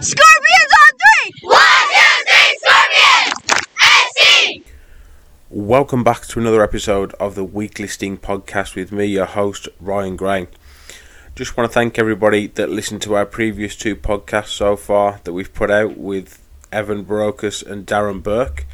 Scorpions on three! One, two, three, Scorpions! SC! Welcome back to another episode of the Weekly Sting podcast with me, your host, Ryan Gray. Just want to thank everybody that listened to our previous two podcasts so far that we've put out with Evan Barokas and Darren Burke.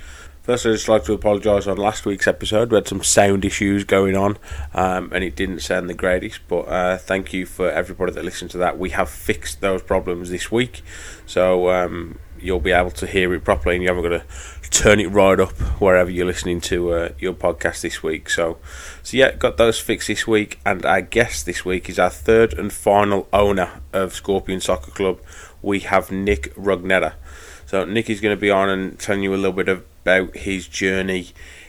First, I'd just like to apologise on last week's episode. We had some sound issues going on um, and it didn't sound the greatest, but uh, thank you for everybody that listened to that. We have fixed those problems this week, so um, you'll be able to hear it properly and you haven't got to turn it right up wherever you're listening to uh, your podcast this week. So, so yeah, got those fixed this week, and our guest this week is our third and final owner of Scorpion Soccer Club. We have Nick Rugnetta. So Nick is going to be on and telling you a little bit about his journey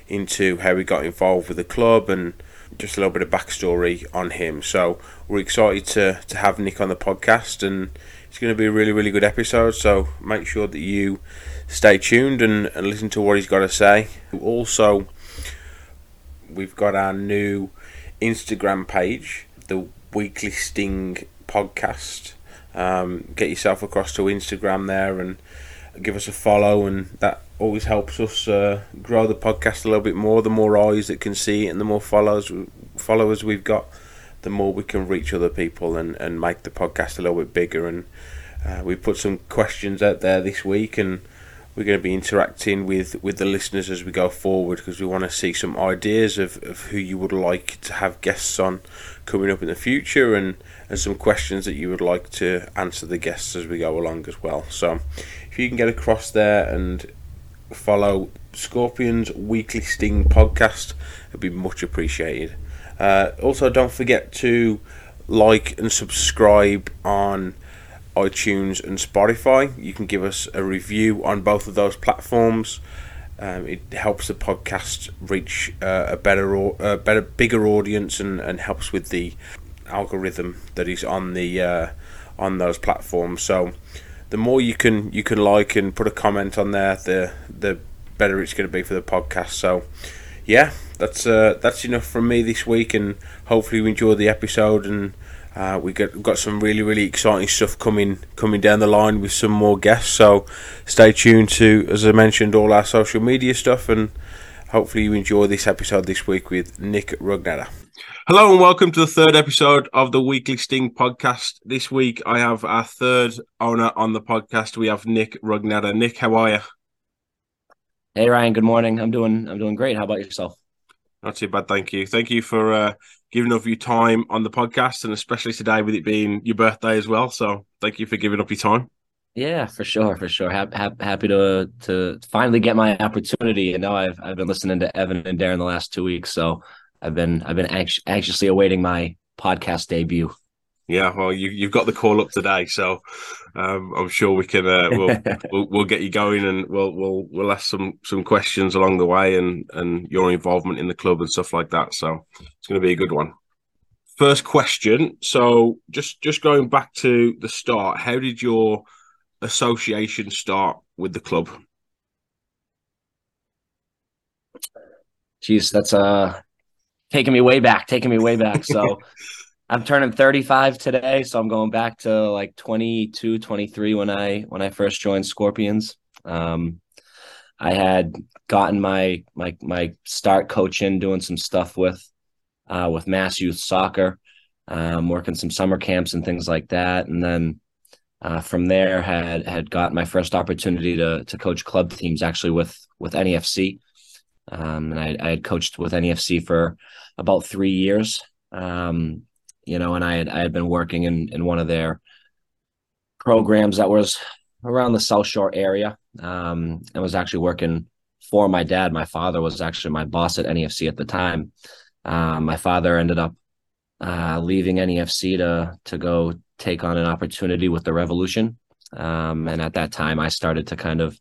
into how he got involved with the club and just a little bit of backstory on him. So we're excited to, to have Nick on the podcast and it's going to be a really, really good episode. So make sure that you stay tuned and, and listen to what he's got to say. Also, we've got our new Instagram page, the Weekly Sting podcast. Um, get yourself across to Instagram there and give us a follow, and that always helps us uh, grow the podcast a little bit more. The more eyes that can see it, and the more followers followers we've got, the more we can reach other people and, and make the podcast a little bit bigger. And uh, we put some questions out there this week, and we're going to be interacting with, with the listeners as we go forward because we want to see some ideas of, of who you would like to have guests on coming up in the future and, and some questions that you would like to answer the guests as we go along as well. So if you can get across there and follow Scorpions Weekly Sting podcast, it'd be much appreciated. Uh, also, don't forget to like and subscribe on iTunes and Spotify. You can give us a review on both of those platforms. Um, it helps the podcast reach uh, a better, or, uh, better, bigger audience, and, and helps with the algorithm that is on the uh, on those platforms. So, the more you can you can like and put a comment on there, the the better it's going to be for the podcast. So, yeah, that's uh, that's enough from me this week, and hopefully you enjoyed the episode and uh, we got got some really really exciting stuff coming coming down the line with some more guests. So stay tuned to, as I mentioned, all our social media stuff, and hopefully you enjoy this episode this week with Nick Rugnetta. Hello and welcome to the third episode of the Weekly Sting podcast. This week I have our third owner on the podcast. We have Nick Rugnetta. Nick, how are you? Hey Ryan, good morning. I'm doing I'm doing great. How about yourself? Not too bad, thank you. Thank you for uh, giving up your time on the podcast, and especially today with it being your birthday as well. So, thank you for giving up your time. Yeah, for sure, for sure. Happy, happy to to finally get my opportunity. And now I've I've been listening to Evan and Darren the last two weeks, so I've been I've been anx- anxiously awaiting my podcast debut. Yeah, well, you you've got the call up today, so um, I'm sure we can uh, we'll, we'll, we'll get you going, and we'll we'll we'll ask some some questions along the way, and and your involvement in the club and stuff like that. So it's going to be a good one. First question. So just just going back to the start, how did your association start with the club? Jeez, that's uh taking me way back, taking me way back. So I'm turning 35 today, so I'm going back to like 22, 23 when I when I first joined Scorpions. Um, I had gotten my my my start coaching, doing some stuff with uh, with Mass Youth Soccer, um, working some summer camps and things like that, and then uh, from there had had got my first opportunity to to coach club teams actually with with NEFC, um, and I, I had coached with NEFC for about three years. Um, you know, and I had I had been working in in one of their programs that was around the South Shore area, um, and was actually working for my dad. My father was actually my boss at NEFC at the time. Um, my father ended up uh, leaving NEFC to to go take on an opportunity with the Revolution, um, and at that time, I started to kind of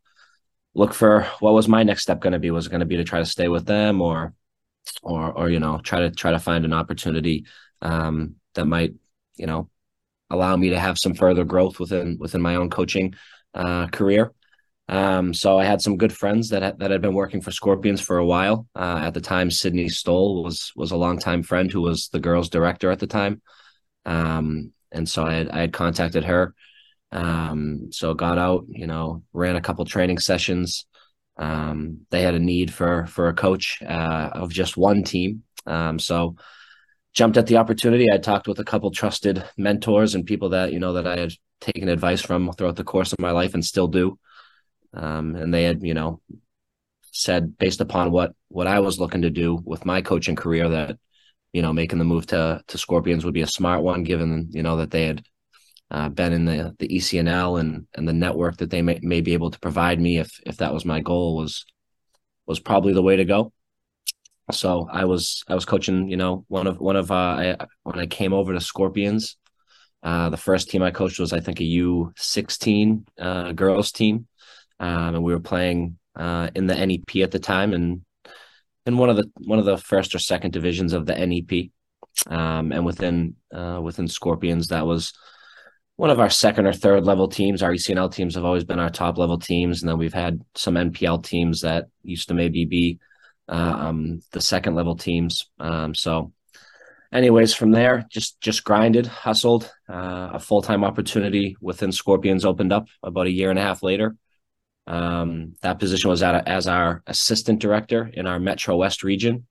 look for what was my next step going to be. Was it going to be to try to stay with them, or or or you know try to try to find an opportunity um, that might, you know, allow me to have some further growth within within my own coaching uh, career. Um, so I had some good friends that that had been working for Scorpions for a while. Uh, at the time, Sydney Stoll was was a longtime friend who was the girls' director at the time, um, and so I had I had contacted her Um, so got out, you know, ran a couple training sessions. Um, they had a need for for a coach uh, of just one team. Um, so jumped at the opportunity. I talked with a couple trusted mentors and people that you know that I had taken advice from throughout the course of my life and still do. Um, and they had, you know, said based upon what what I was looking to do with my coaching career that you know making the move to to Scorpions would be a smart one given you know that they had uh, been in the the ECNL and and the network that they may, may be able to provide me if if that was my goal was was probably the way to go. So I was I was coaching you know one of one of uh, I, when I came over to Scorpions. Uh, the first team I coached was I think a U sixteen uh, girls team, um, and we were playing uh, in the NEP at the time, and in one of the one of the first or second divisions of the NEP. Um, and within uh, within Scorpions, that was one of our second or third level teams. Our ECNL teams have always been our top level teams, and then we've had some NPL teams that used to maybe be um, the second level teams. Um, so, anyways, from there, just just grinded, hustled. Uh, a full time opportunity within Scorpions opened up about a year and a half later. Um, that position was at a, as our assistant director in our Metro West region.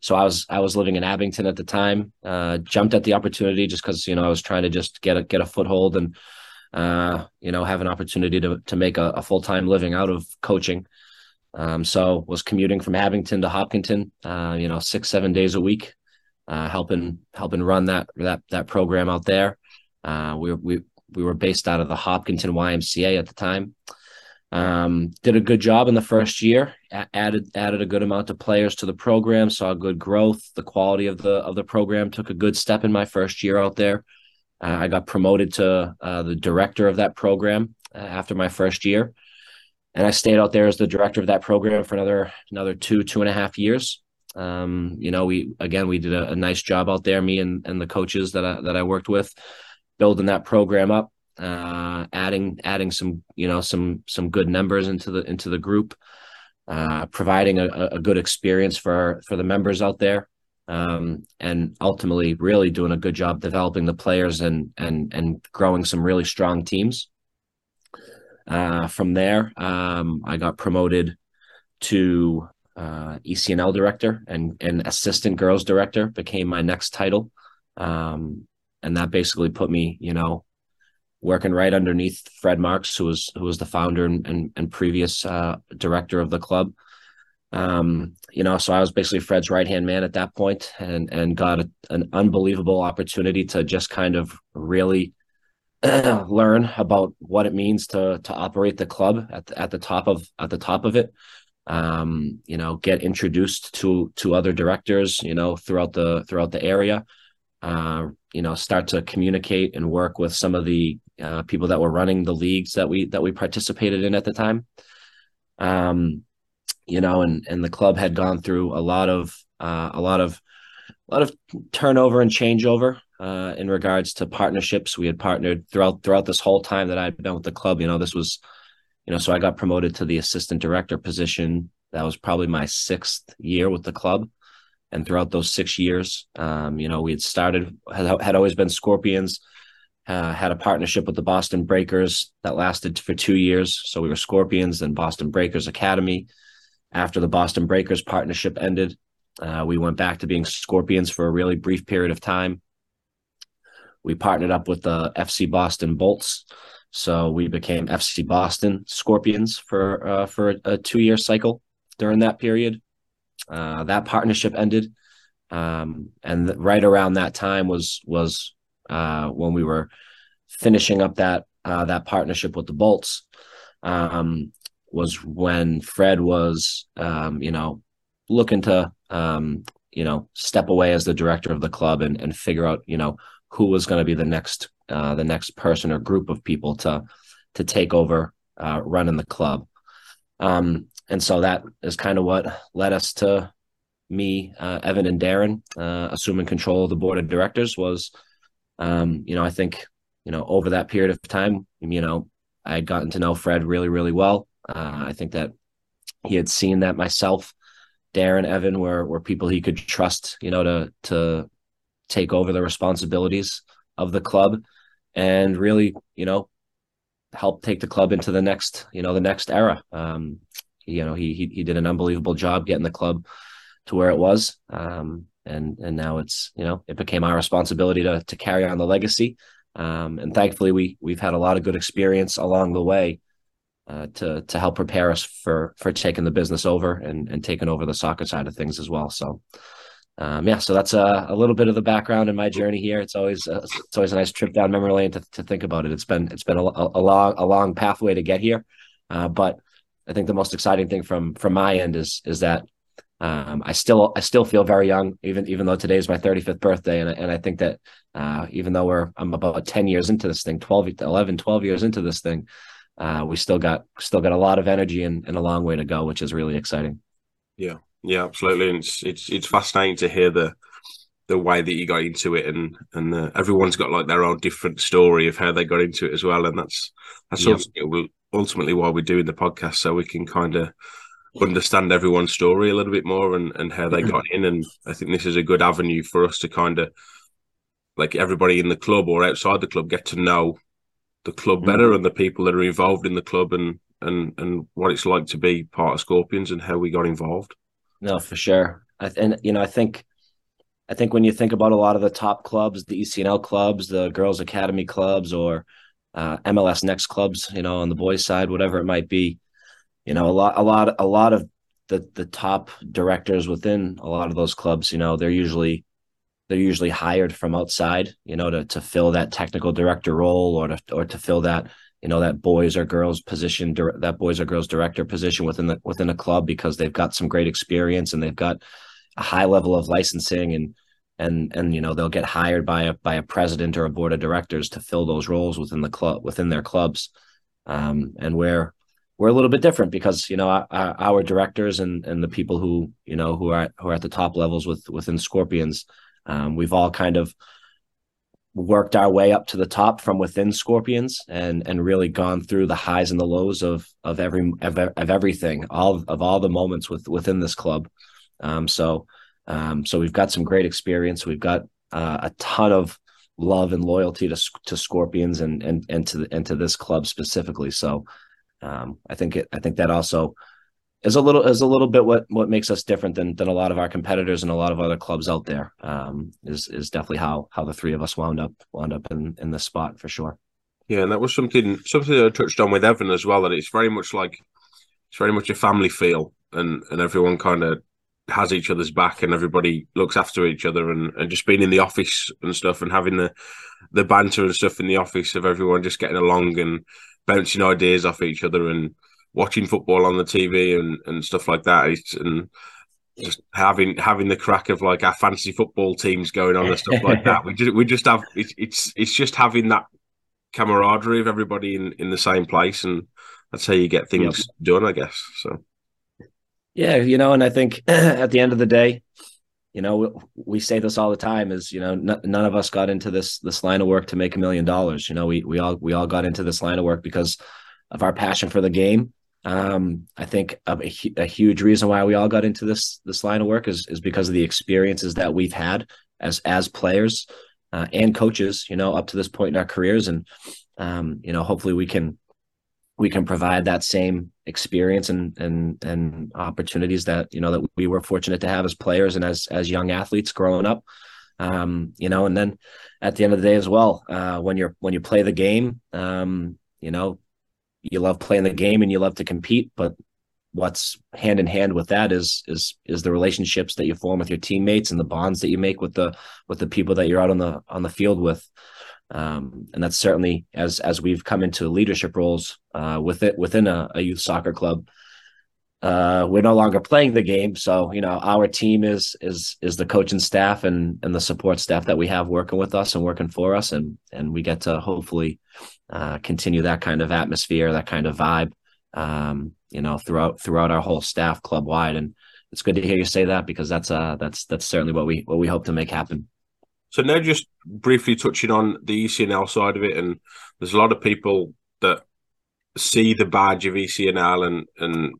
So I was I was living in Abington at the time. Uh, jumped at the opportunity just because you know I was trying to just get a get a foothold and uh, you know have an opportunity to to make a, a full time living out of coaching. Um, so was commuting from Abington to Hopkinton, uh, you know, six seven days a week, uh, helping helping run that that that program out there. Uh, we we we were based out of the Hopkinton YMCA at the time. Um, did a good job in the first year. added added a good amount of players to the program. Saw good growth. The quality of the of the program took a good step in my first year out there. Uh, I got promoted to uh, the director of that program uh, after my first year, and I stayed out there as the director of that program for another another two two and a half years. Um, you know, we again we did a, a, nice job out there, me and and the coaches that I that I worked with, building that program up uh, adding adding some you know some some good numbers into the into the group, uh, providing a, a good experience for for the members out there, um, and ultimately really doing a good job developing the players and and and growing some really strong teams. Uh, from there, um, I got promoted to uh, ECNL director and and assistant girls director became my next title, um, and that basically put me, you know, working right underneath Fred Marks, who was who was the founder and and, and previous uh, director of the club. Um, you know, so I was basically Fred's right hand man at that point, and and got a, an unbelievable opportunity to just kind of really learn about what it means to to operate the club at the, at the top of at the top of it. Um, you know, get introduced to to other directors, you know, throughout the throughout the area. Uh, you know, start to communicate and work with some of the uh, people that were running the leagues that we that we participated in at the time. Um, you know, and and the club had gone through a lot of uh, a lot of a lot of turnover and changeover uh, in regards to partnerships. We had partnered throughout throughout this whole time that I'd been with the club. You know, this was, you know, so I got promoted to the assistant director position. That was probably my sixth year with the club, and throughout those six years, um, you know, we had started had, had always been Scorpions uh, had a partnership with the Boston Breakers that lasted for two years. So we were Scorpions and Boston Breakers Academy. After the Boston Breakers partnership ended, uh, we went back to being Scorpions for a really brief period of time. We partnered up with the FC Boston Bolts, so we became FC Boston Scorpions for uh, for a, a two year cycle. During that period, uh, that partnership ended, um, and th- right around that time was was uh, when we were finishing up that uh, that partnership with the Bolts um, was when Fred was um, you know looking to um, you know step away as the director of the club and and figure out you know who was going to be the next uh, the next person or group of people to to take over uh, running the club. Um, and so that is kind of what led us to me, uh, Evan, and Darren uh, assuming control of the board of directors. Was um, you know, I think, you know, over that period of time, you know, I had gotten to know Fred really, really well. Uh, I think that he had seen that myself, Darren, Evan were were people he could trust, you know, to to take over the responsibilities of the club and really, you know, help take the club into the next, you know, the next era. Um, you know, he he he did an unbelievable job getting the club to where it was. Um, and and now it's you know it became our responsibility to to carry on the legacy. Um, and thankfully, we we've had a lot of good experience along the way uh, to to help prepare us for for taking the business over and and taking over the soccer side of things as well. So. Um, yeah, so that's a, a little bit of the background in my journey here. It's always uh, it's always a nice trip down memory lane to, to think about it. It's been it's been a, a long a long pathway to get here, uh, but I think the most exciting thing from from my end is is that um, I still I still feel very young, even even though today is my 35th birthday, and and I think that uh, even though we're I'm about 10 years into this thing, 12, 11, 12 years into this thing, uh, we still got still got a lot of energy and, and a long way to go, which is really exciting. Yeah, yeah, absolutely, and it's it's it's fascinating to hear the the way that you got into it, and and uh, everyone's got like their own different story of how they got into it as well, and that's that's yep. Ultimately why we're doing the podcast, so we can kind of understand everyone's story a little bit more and, and how they got in. And I think this is a good avenue for us to kind of like everybody in the club or outside the club get to know the club mm. better mm-hmm. and the people that are involved in the club and and and what it's like to be part of Scorpions and how we got involved. No, for sure. I, and you know, I think I think when you think about a lot of the top clubs, the ECNL clubs, the girls academy clubs, or uh, MLS Next clubs, you know, on the boys' side, whatever it might be, you know, a lot, a lot, a lot of the the top directors within a lot of those clubs, you know, they're usually they're usually hired from outside, you know, to to fill that technical director role or to or to fill that you know that boys or girls position that boys or girls director position within the within a club because they've got some great experience and they've got a high level of licensing and and and you know they'll get hired by a by a president or a board of directors to fill those roles within the club within their clubs um, and where we're a little bit different because you know our, our, directors and and the people who you know who are who are at the top levels with within Scorpions, um, we've all kind of worked our way up to the top from within Scorpions and and really gone through the highs and the lows of of every of, of everything all of all the moments with within this club. Um, so um, so we've got some great experience. We've got uh, a ton of love and loyalty to to Scorpions and and and to and to this club specifically. So um, I think it, I think that also is a little is a little bit what what makes us different than than a lot of our competitors and a lot of other clubs out there. Um, is is definitely how how the three of us wound up wound up in in this spot for sure. Yeah, and that was something something I touched on with Evan as well. That it's very much like it's very much a family feel, and and everyone kind of has each other's back, and everybody looks after each other, and and just being in the office and stuff, and having the the banter and stuff in the office of everyone just getting along and bouncing ideas off each other and watching football on the TV and, and stuff like that. and just having having the crack of like our fantasy football teams going on and stuff like that. We just we just have it's it's it's just having that camaraderie of everybody in in the same place, and that's how you get things yep. done, I guess. So. Yeah, you know, and I think at the end of the day, you know we say this all the time is you know n- none of us got into this this line of work to make a million dollars. You know we we all we all got into this line of work because of our passion for the game. Um, i think a, a, huge reason why we all got into this this line of work is is because of the experiences that we've had as as players uh, and coaches you know up to this point in our careers. And um, you know hopefully we can we can provide that same experience and and and opportunities that you know that we were fortunate to have as players and as as young athletes growing up. Um, you know and then at the end of the day as well uh, when you're when you play the game um, you know you love playing the game and you love to compete but what's hand in hand with that is is is the relationships that you form with your teammates and the bonds that you make with the with the people that you're out on the on the field with um, and that's certainly as as we've come into leadership roles uh, with it within a, a youth soccer club. Uh, we're no longer playing the game, so you know our team is is is the coaching staff and and the support staff that we have working with us and working for us, and and we get to hopefully uh, continue that kind of atmosphere, that kind of vibe, um, you know, throughout throughout our whole staff club wide. And it's good to hear you say that because that's uh that's that's certainly what we what we hope to make happen. So now just briefly touching on the ECNL side of it, and there's a lot of people that see the badge of ECNL and and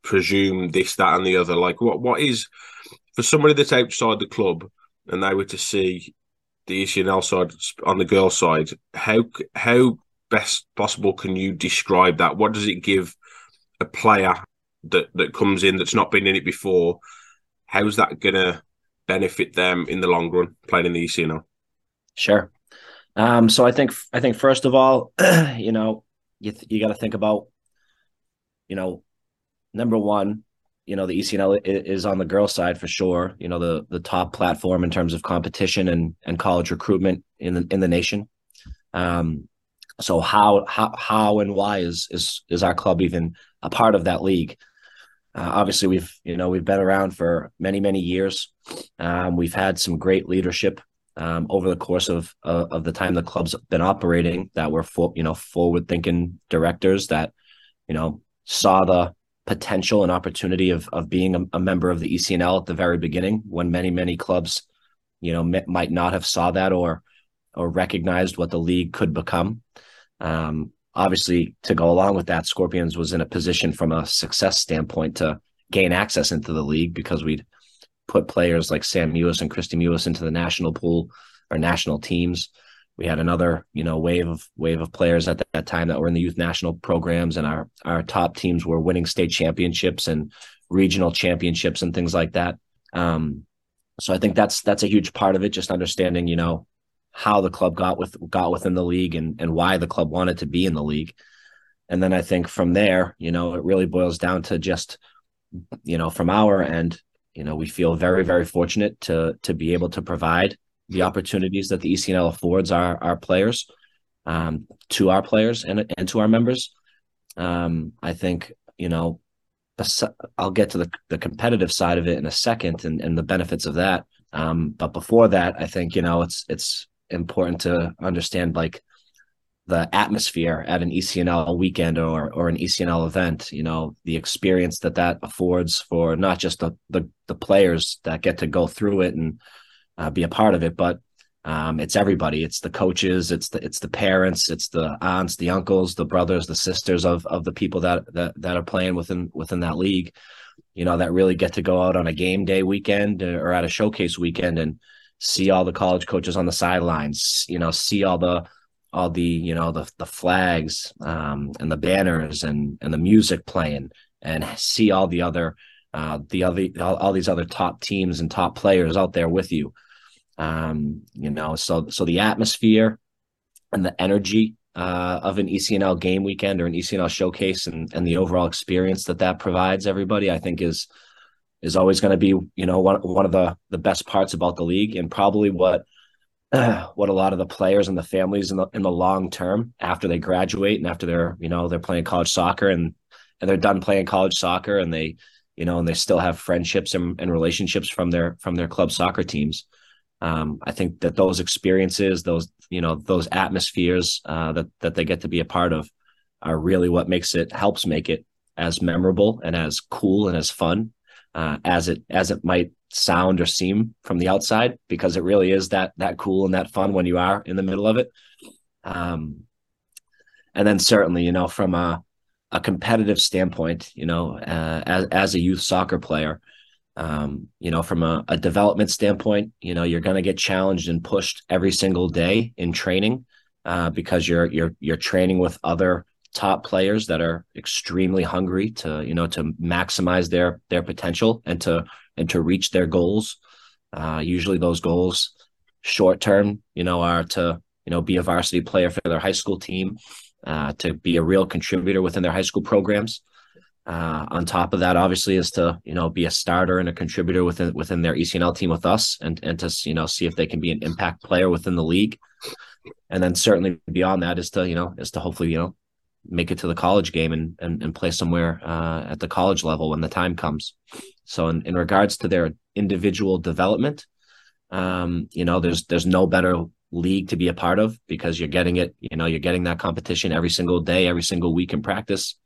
presume this, that, and the other. Like, what what is for somebody that's outside the club and they were to see the ECNL side on the girls' side, how how best possible can you describe that? What does it give a player that that comes in that's not been in it before? How's that gonna benefit them in the long run playing in the ECNL? Sure. Um, so I think I think first of all, you know, you th- you got to think about, you know, number one, you know, the ECNL is on the girls' side for sure. You know, the the top platform in terms of competition and and college recruitment in the in the nation. Um, so how how how and why is is is our club even a part of that league? Uh, obviously, we've you know we've been around for many many years. Um, we've had some great leadership um, over the course of uh, of the time the club's been operating that were for, you know forward thinking directors that you know saw the potential and opportunity of of being a, a, member of the ECNL at the very beginning when many many clubs you know m- might not have saw that or or recognized what the league could become um, obviously to go along with that Scorpions was in a position from a success standpoint to gain access into the league because we'd put players like Sam Mewis and Kristie Mewis into the national pool or national teams. We had another, you know, wave of wave of players at that time that were in the youth national programs, and our our top teams were winning state championships and regional championships and things like that. Um, so I think that's that's a huge part of it. Just understanding, you know, how the club got with got within the league and and why the club wanted to be in the league. And then I think from there, you know, it really boils down to just, you know, from our end, you know, we feel very, very fortunate to to be able to provide the opportunities that the ECNL affords our our players, um, to our players and and to our members. Um, I think you know, I'll get to the the competitive side of it in a second and and the benefits of that. Um, but before that, I think you know it's it's important to understand like the atmosphere at an ECNL weekend or or an ECNL event. You know, the experience that that affords for not just the the, the players that get to go through it and uh, be a part of it, but um, it's everybody. It's the coaches. It's the it's the parents. It's the aunts, the uncles, the brothers, the sisters of of the people that that that are playing within within that league. You know, that really get to go out on a game day weekend or at a showcase weekend and see all the college coaches on the sidelines. You know, see all the all the you know the the flags um, and the banners and and the music playing and see all the other uh, the other all, all, these other top teams and top players out there with you um, you know so so the atmosphere and the energy uh, of an ECNL game weekend or an ECNL showcase and and the overall experience that that provides everybody I think is is always going to be you know one one of the the best parts about the league and probably what what a lot of the players and the families in the in the long term after they graduate and after they're you know they're playing college soccer and and they're done playing college soccer and they you know and they still have friendships and, and relationships from their from their club soccer teams. Um, I think that those experiences those you know those atmospheres uh, that that they get to be a part of are really what makes it helps make it as memorable and as cool and as fun uh, as it as it might sound or seem from the outside because it really is that that cool and that fun when you are in the middle of it. Um and then certainly you know from a a competitive standpoint you know uh, as as a youth soccer player um you know from a, a development standpoint you know you're going to get challenged and pushed every single day in training uh, because you're you're you're training with other top players that are extremely hungry to you know to maximize their their potential and to and to reach their goals. Uh, usually, those goals, short term, you know, are to you know be a varsity player for their high school team, uh, to be a real contributor within their high school programs. Uh, on top of that, obviously, is to you know be a starter and a contributor within within their ECNL team with us, and and to you know see if they can be an impact player within the league. And then certainly beyond that is to you know is to hopefully you know make it to the college game and and, and play somewhere uh, at the college level when the time comes. So in, in regards to their individual development, um, you know, there's there's no better league to be a part of because you're getting it, you know, you're getting that competition every single day, every single week in practice.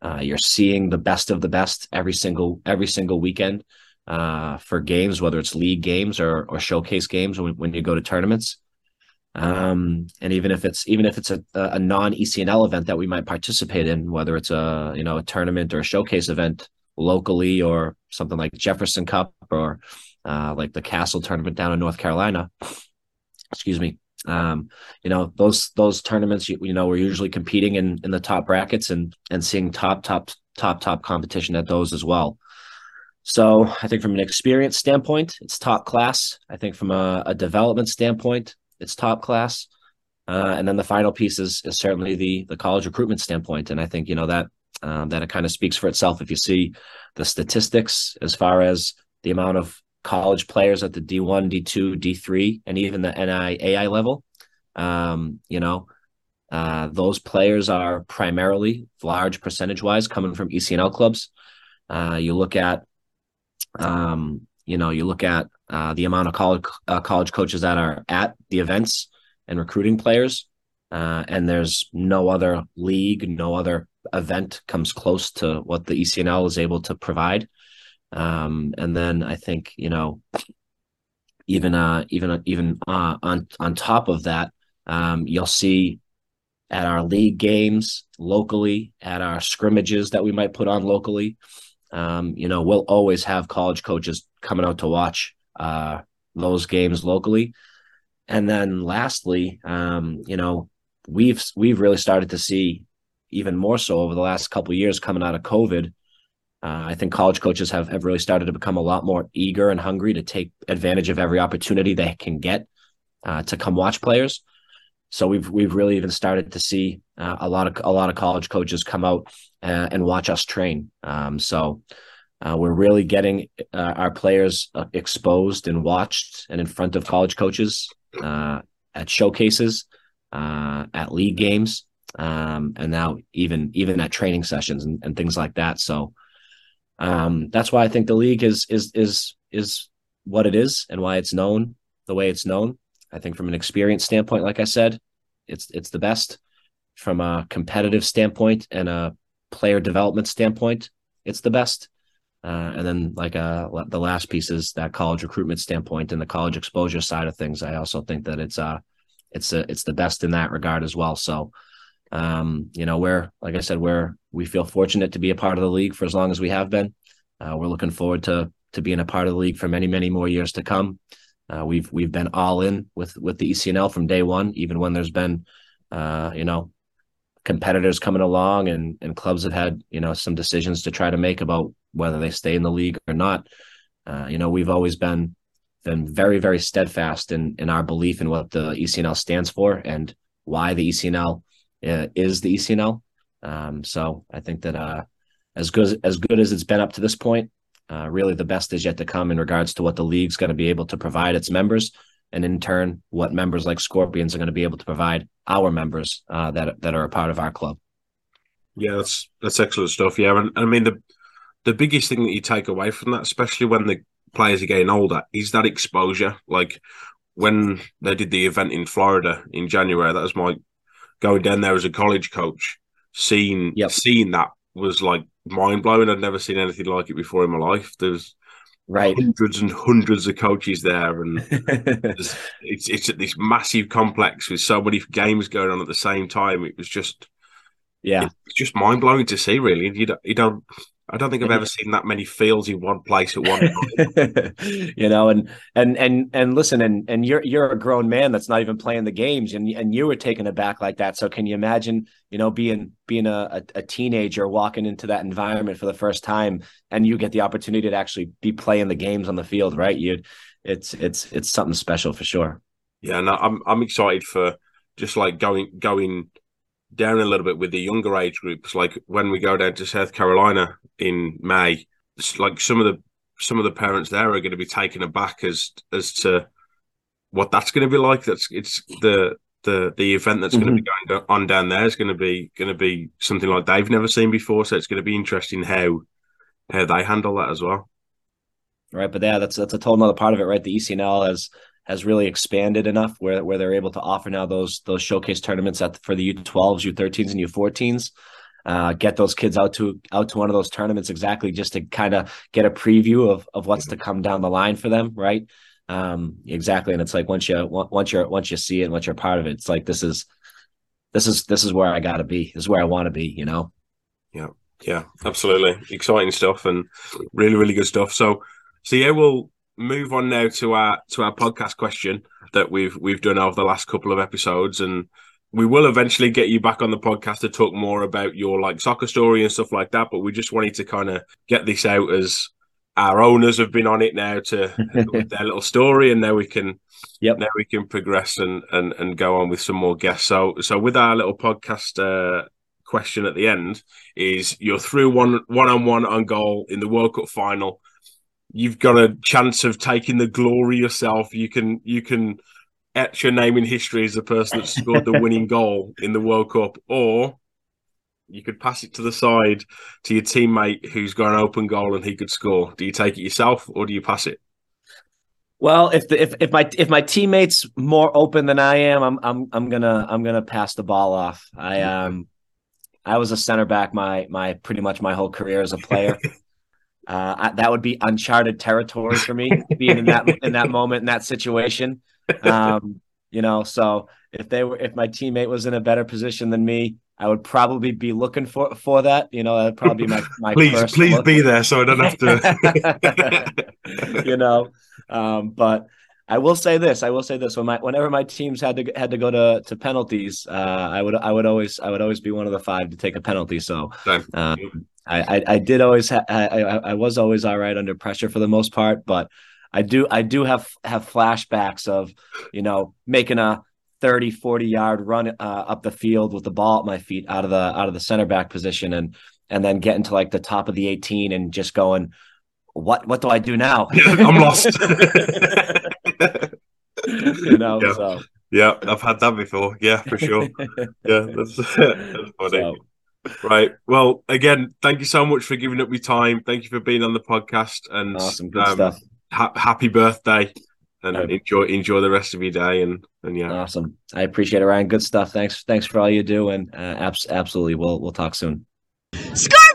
Uh, you're seeing the best of the best every single every single weekend uh, for games, whether it's league games or or showcase games when, when you go to tournaments. Um, and even if it's even if it's a, a non ECNL event that we might participate in, whether it's a you know a tournament or a showcase event locally or something like Jefferson Cup or uh, like the CASL tournament down in North Carolina, excuse me. Um, you know, those those tournaments, you, you know, we're usually competing in in the top brackets and and seeing top top top top competition at those as well. So I think from an experience standpoint, it's top class. I think from a, a development standpoint, it's top class. Uh, and then the final piece is, is certainly the the college recruitment standpoint. And I think you know that um, that it kind of speaks for itself. If you see the statistics as far as the amount of college players at the D1, D2, D3, and even the NIAI level, um, you know, uh, those players are primarily large percentage wise coming from ECNL clubs. Uh, you look at, um, you know, you look at uh, the amount of college uh, college coaches that are at the events and recruiting players, uh, and there's no other league, no other event comes close to what the ECNL is able to provide. Um, and then I think you know, even uh, even even uh, on on top of that, um, you'll see at our league games locally, at our scrimmages that we might put on locally. Um, you know, we'll always have college coaches coming out to watch uh, those games locally. And then lastly, um, you know, we've we've really started to see even more so over the last couple years coming out of COVID. Uh, I think college coaches have, have really started to become a lot more eager and hungry to take advantage of every opportunity they can get uh, to come watch players. So we've we've really even started to see uh, a lot of a lot of college coaches come out uh, and watch us train. Um, so uh, we're really getting uh, our players exposed and watched and in front of college coaches at showcases, at league games, um, and now even even at training sessions and, and things like that. So um, that's why I think the league is is is is what it is and why it's known the way it's known. I think from an experience standpoint, like I said, it's it's the best. From a competitive standpoint and a player development standpoint, it's the best. Uh, and then like uh, the last piece is that college recruitment standpoint and the college exposure side of things. I also think that it's uh it's a, it's the best in that regard as well. So um, you know, we're like I said, we're we feel fortunate to be a part of the league for as long as we have been. Uh, we're looking forward to to being a part of the league for many, many more years to come. Uh, we've we've been all in with with the ECNL from day one, even when there's been, uh, you know, competitors coming along and and clubs have had you know some decisions to try to make about whether they stay in the league or not. Uh, you know, we've always been been very very steadfast in in our belief in what the ECNL stands for and why the ECNL uh, is the ECNL. Um, so I think that uh, as good as good as it's been up to this point, uh, really the best is yet to come in regards to what the league's going to be able to provide its members, and in turn, what members like Scorpions are going to be able to provide our members uh, that that are a part of our club. Yeah, that's that's excellent stuff. Yeah, and I mean the the biggest thing that you take away from that, especially when the players are getting older, is that exposure. Like when they did the event in Florida in January, that was my going down there as a college coach, seeing yep. seeing that was like mind blowing. I'd never seen anything like it before in my life. There's right hundreds and hundreds of coaches there, and it's it's at this massive complex with so many games going on at the same time. It was just yeah, it's just mind blowing to see. Really, you don't, you don't I don't think I've ever seen that many fields in one place at one time. you know, and and and and listen, and and you're you're a grown man that's not even playing the games, and and you were taken aback like that. So can you imagine, you know, being being a, a, a teenager walking into that environment for the first time, and you get the opportunity to actually be playing the games on the field, right? You, it's it's it's something special for sure. Yeah, no, I'm I'm excited for just like going going down a little bit with the younger age groups. Like when we go down to South Carolina in May, like some of the some of the parents there are going to be taken aback as as to what that's going to be like. That's it's the the the event that's mm-hmm. going to be going on down there is going to be going to be something like they've never seen before. So it's going to be interesting how how they handle that as well. Right, but yeah, that's that's a total other part of it, right? The ECNL has has really expanded enough where where they're able to offer now those those showcase tournaments at for the U12s, U13s, and U14s. Uh, get those kids out to out to one of those tournaments exactly just to kind of get a preview of of what's to come down the line for them, right? Um, exactly, and it's like once you once you're once you see it, once you're part of it, it's like this is this is this is where I got to be. This is where I want to be. You know. Yeah, yeah, absolutely, exciting stuff and really really good stuff. So, so yeah, we'll move on now to our to our podcast question that we've we've done over the last couple of episodes, and we will eventually get you back on the podcast to talk more about your like soccer story and stuff like that. But we just wanted to kind of get this out as our owners have been on it now to with their little story, and now we can Yep. now we can progress and and and go on with some more guests. So so with our little podcast uh, question at the end is you're through one one on one on goal in the World Cup final. You've got a chance of taking the glory yourself. You can you can etch your name in history as the person that scored the winning goal in the World Cup, or you could pass it to the side to your teammate who's got an open goal and he could score. Do you take it yourself or do you pass it? Well, if the if if my if my teammates more open than I am, I'm I'm I'm gonna I'm gonna pass the ball off. I um I was a center back my my pretty much my whole career as a player. uh, I, that would be uncharted territory for me being in that in that moment in that situation. Um, you know, so if they were if my teammate was in a better position than me, I would probably be looking for for that. You know, that'd probably be my my Please, please look. be there so I don't have to. you know. Um, but I will say this: I will say this when my whenever my teams had to had to go to to penalties, uh, I would I would always I would always be one of the five to take a penalty. So um, I, I I did always ha- I, I I was always all right under pressure for the most part, but I do I do have have flashbacks of you know making a 30 40 yard run uh, up the field with the ball at my feet out of the out of the center back position and and then getting to like the top of the 18 and just going what what do I do now? I'm lost. you know, Yeah. so yeah, I've had that before. Yeah, for sure. Yeah, that's, that's funny. so, Right. Well, again, thank you so much for giving up your time. Thank you for being on the podcast and awesome, good um, stuff. ha- happy birthday and Right. enjoy enjoy the rest of your day and and yeah. Awesome. I appreciate it, Ryan. Good stuff. Thanks. Thanks for all you do. And uh, abs- absolutely, we'll we'll talk soon. Scorpion